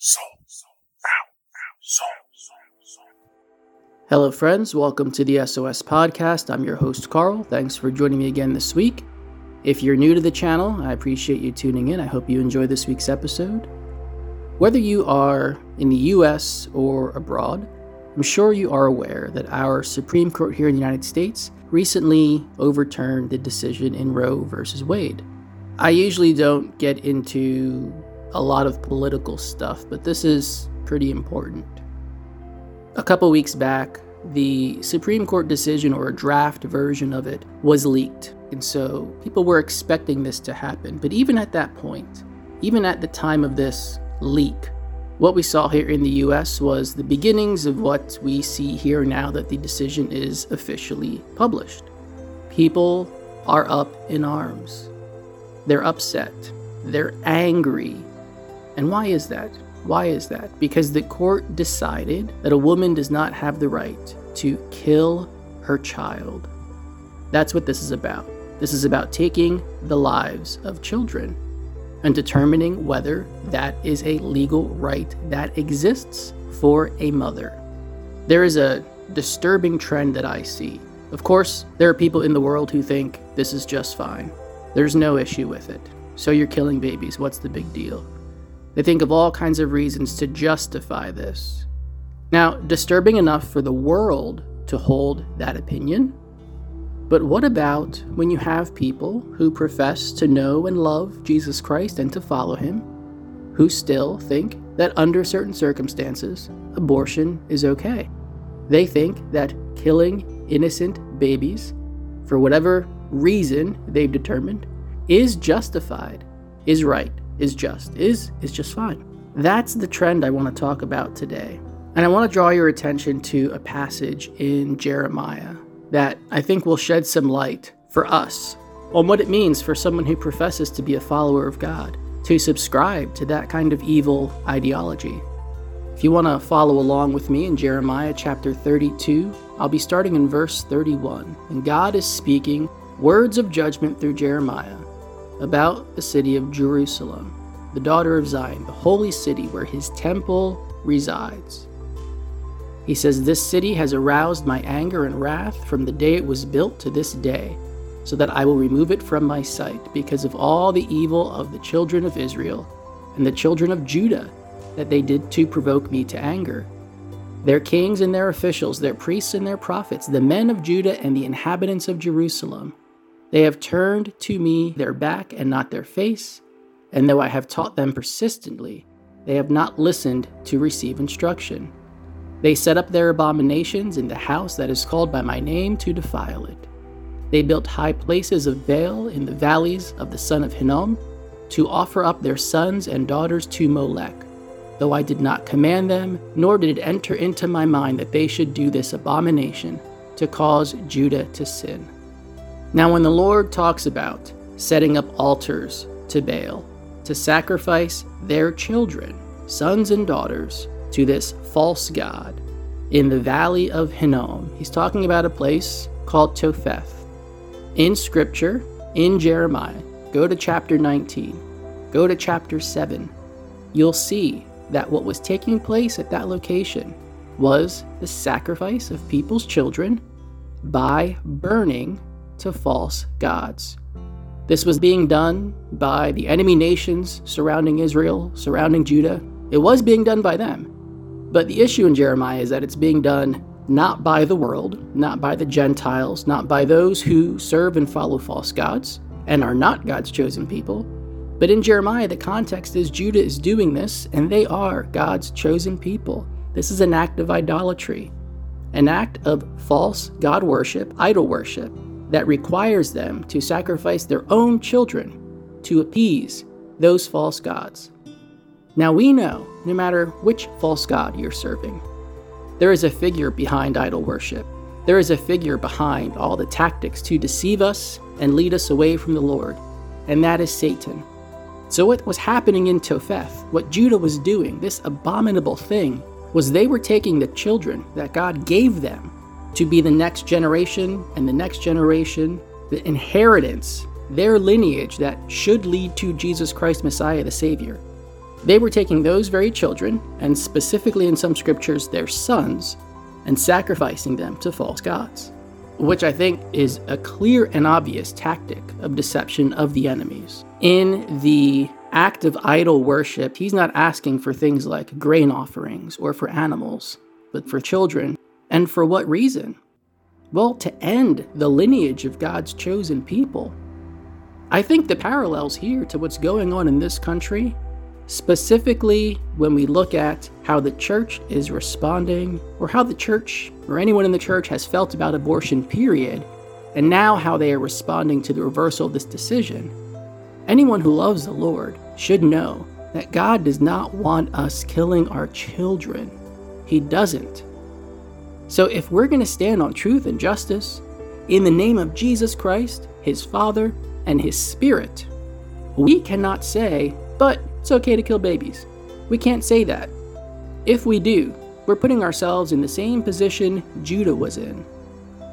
Out. Hello, friends. Welcome to the SOS Podcast. I'm your host, Carl. Thanks for joining me again this week. If you're new to the channel, I appreciate you tuning in. I hope you enjoy this week's episode. Whether you are in the US or abroad, I'm sure you are aware that our Supreme Court here in the United States recently overturned the decision in Roe versus Wade. I usually don't get into a lot of political stuff, but this is pretty important. A couple weeks back, the Supreme Court decision or a draft version of it was leaked. And so people were expecting this to happen. But even at that point, even at the time of this leak, what we saw here in the US was the beginnings of what we see here now that the decision is officially published. People are up in arms. They're upset. They're angry. And why is that? Why is that? Because the court decided that a woman does not have the right to kill her child. That's what this is about. This is about taking the lives of children and determining whether that is a legal right that exists for a mother. There is a disturbing trend that I see. Of course, there are people in the world who think this is just fine. There's no issue with it. So you're killing babies. What's the big deal? They think of all kinds of reasons to justify this. Now, disturbing enough for the world to hold that opinion. But what about when you have people who profess to know and love Jesus Christ and to follow him, who still think that under certain circumstances, abortion is okay? They think that killing innocent babies, for whatever reason they've determined, is justified, is right, is just, is is just fine. That's the trend I want to talk about today. And I want to draw your attention to a passage in Jeremiah that I think will shed some light for us on what it means for someone who professes to be a follower of God to subscribe to that kind of evil ideology. If you want to follow along with me in Jeremiah chapter 32, I'll be starting in verse 31. And God is speaking words of judgment through Jeremiah about the city of Jerusalem, the daughter of Zion, the holy city where his temple resides. He says, This city has aroused my anger and wrath from the day it was built to this day, so that I will remove it from my sight because of all the evil of the children of Israel and the children of Judah that they did to provoke me to anger. Their kings and their officials, their priests and their prophets, the men of Judah and the inhabitants of Jerusalem, they have turned to me their back and not their face, and though I have taught them persistently, they have not listened to receive instruction. They set up their abominations in the house that is called by my name to defile it. They built high places of Baal in the valleys of the son of Hinnom to offer up their sons and daughters to Molech, though I did not command them, nor did it enter into my mind that they should do this abomination to cause Judah to sin. Now, when the Lord talks about setting up altars to Baal, to sacrifice their children, sons and daughters, to this false god in the valley of Hinnom, he's talking about a place called Topheth. In scripture, in Jeremiah, go to chapter 19, go to chapter 7, you'll see that what was taking place at that location was the sacrifice of people's children by burning to false gods. This was being done by the enemy nations surrounding Israel, surrounding Judah. It was being done by them. But the issue in Jeremiah is that it's being done not by the world, not by the Gentiles, not by those who serve and follow false gods and are not God's chosen people. But in Jeremiah, the context is Judah is doing this, and they are God's chosen people. This is an act of idolatry, an act of false God worship, idol worship that requires them to sacrifice their own children to appease those false gods. Now we know, no matter which false god you're serving, there is a figure behind idol worship. There is a figure behind all the tactics to deceive us and lead us away from the Lord, and that is Satan. So, what was happening in Topheth, what Judah was doing, this abominable thing, was they were taking the children that God gave them to be the next generation and the next generation, the inheritance, their lineage that should lead to Jesus Christ, Messiah, the Savior. They were taking those very children, and specifically in some scriptures, their sons, and sacrificing them to false gods, which I think is a clear and obvious tactic of deception of the enemies. In the act of idol worship, he's not asking for things like grain offerings or for animals, but for children. And for what reason? Well, to end the lineage of God's chosen people. I think the parallels here to what's going on in this country, specifically when we look at how the church is responding, or how the church or anyone in the church has felt about abortion, period, and now how they are responding to the reversal of this decision. Anyone who loves the Lord should know that God does not want us killing our children. He doesn't. So if we're going to stand on truth and justice, in the name of Jesus Christ, His Father, and His Spirit, we cannot say, but it's okay to kill babies. We can't say that. If we do, we're putting ourselves in the same position Judah was in.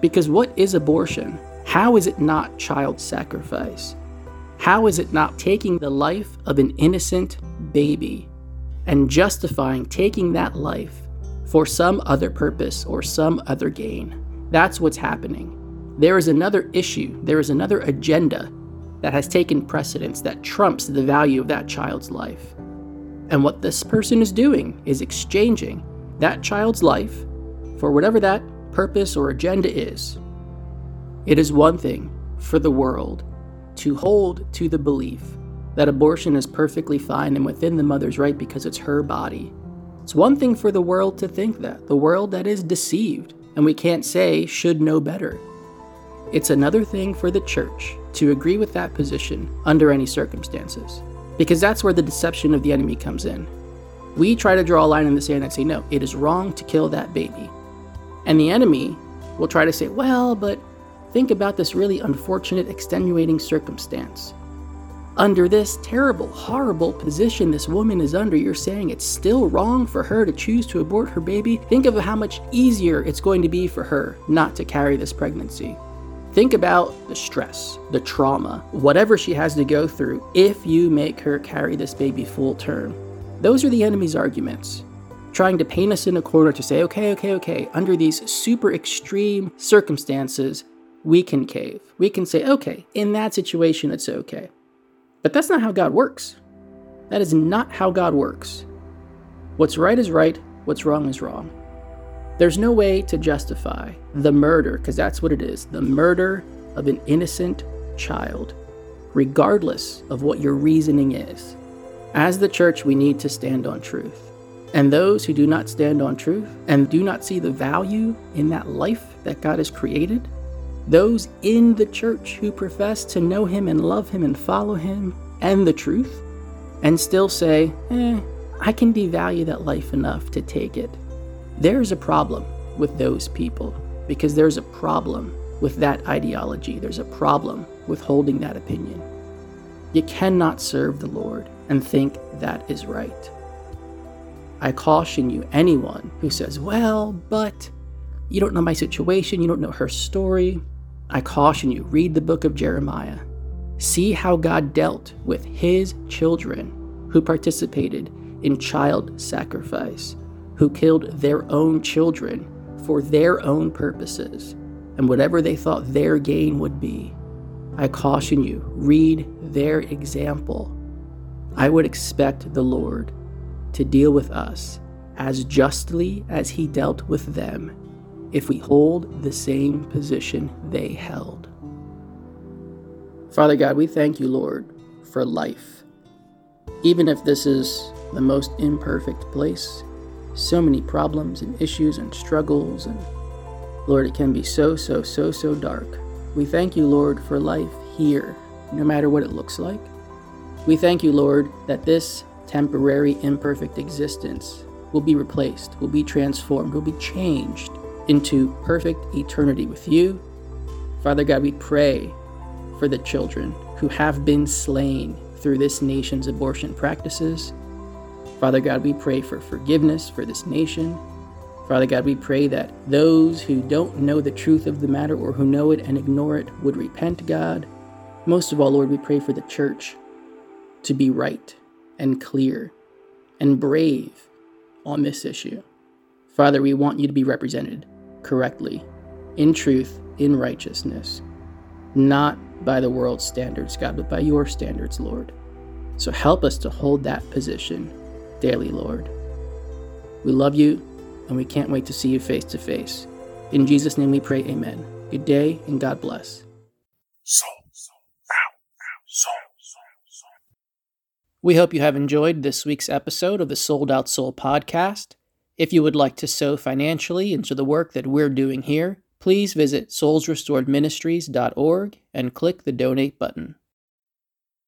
Because what is abortion? How is it not child sacrifice? How is it not taking the life of an innocent baby and justifying taking that life for some other purpose or some other gain? That's what's happening. There is another issue, there is another agenda that has taken precedence that trumps the value of that child's life. And what this person is doing is exchanging that child's life for whatever that purpose or agenda is. It is one thing for the world to hold to the belief that abortion is perfectly fine and within the mother's right because it's her body. It's one thing for the world to think that, the world that is deceived, and we can't say should know better. It's another thing for the church to agree with that position under any circumstances, because that's where the deception of the enemy comes in. We try to draw a line in the sand and say, no, it is wrong to kill that baby. And the enemy will try to say, well, but Think about this really unfortunate, extenuating circumstance. Under this terrible, horrible position this woman is under, you're saying it's still wrong for her to choose to abort her baby? Think of how much easier it's going to be for her not to carry this pregnancy. Think about the stress, the trauma, whatever she has to go through if you make her carry this baby full term. Those are the enemy's arguments trying to paint us in a corner to say, okay, okay, okay, under these super extreme circumstances, we can cave. We can say, okay, in that situation, it's okay. But that's not how God works. That is not how God works. What's right is right, what's wrong is wrong. There's no way to justify the murder, because that's what it is the murder of an innocent child, regardless of what your reasoning is. As the church, we need to stand on truth. And those who do not stand on truth and do not see the value in that life that God has created, those in the church who profess to know him and love him and follow him and the truth, and still say, eh, I can devalue that life enough to take it. There's a problem with those people because there's a problem with that ideology. There's a problem with holding that opinion. You cannot serve the Lord and think that is right. I caution you, anyone who says, well, but you don't know my situation, you don't know her story, I caution you, read the book of Jeremiah. See how God dealt with his children who participated in child sacrifice, who killed their own children for their own purposes and whatever they thought their gain would be. I caution you, read their example. I would expect the Lord to deal with us as justly as he dealt with them if we hold the same position they held. Father God, we thank you, Lord, for life. Even if this is the most imperfect place, so many problems and issues and struggles, and Lord, it can be so, so, so, so dark. We thank you, Lord, for life here, no matter what it looks like. We thank you, Lord, that this temporary, imperfect existence will be replaced, will be transformed, will be changed into perfect eternity with you. Father God, we pray for the children who have been slain through this nation's abortion practices. Father God, we pray for forgiveness for this nation. Father God, we pray that those who don't know the truth of the matter or who know it and ignore it would repent, God. Most of all, Lord, we pray for the church to be right and clear and brave on this issue. Father, we want you to be represented correctly, in truth, in righteousness, not by the world's standards, God, but by your standards, Lord. So help us to hold that position daily, Lord. We love you, and we can't wait to see you face to face. In Jesus' name we pray, amen. Good day, and God bless. Soul. Soul. We hope you have enjoyed this week's episode of the Sold Out Soul podcast. If you would like to sow financially into the work that we're doing here, please visit soulsrestoredministries.org and click the donate button.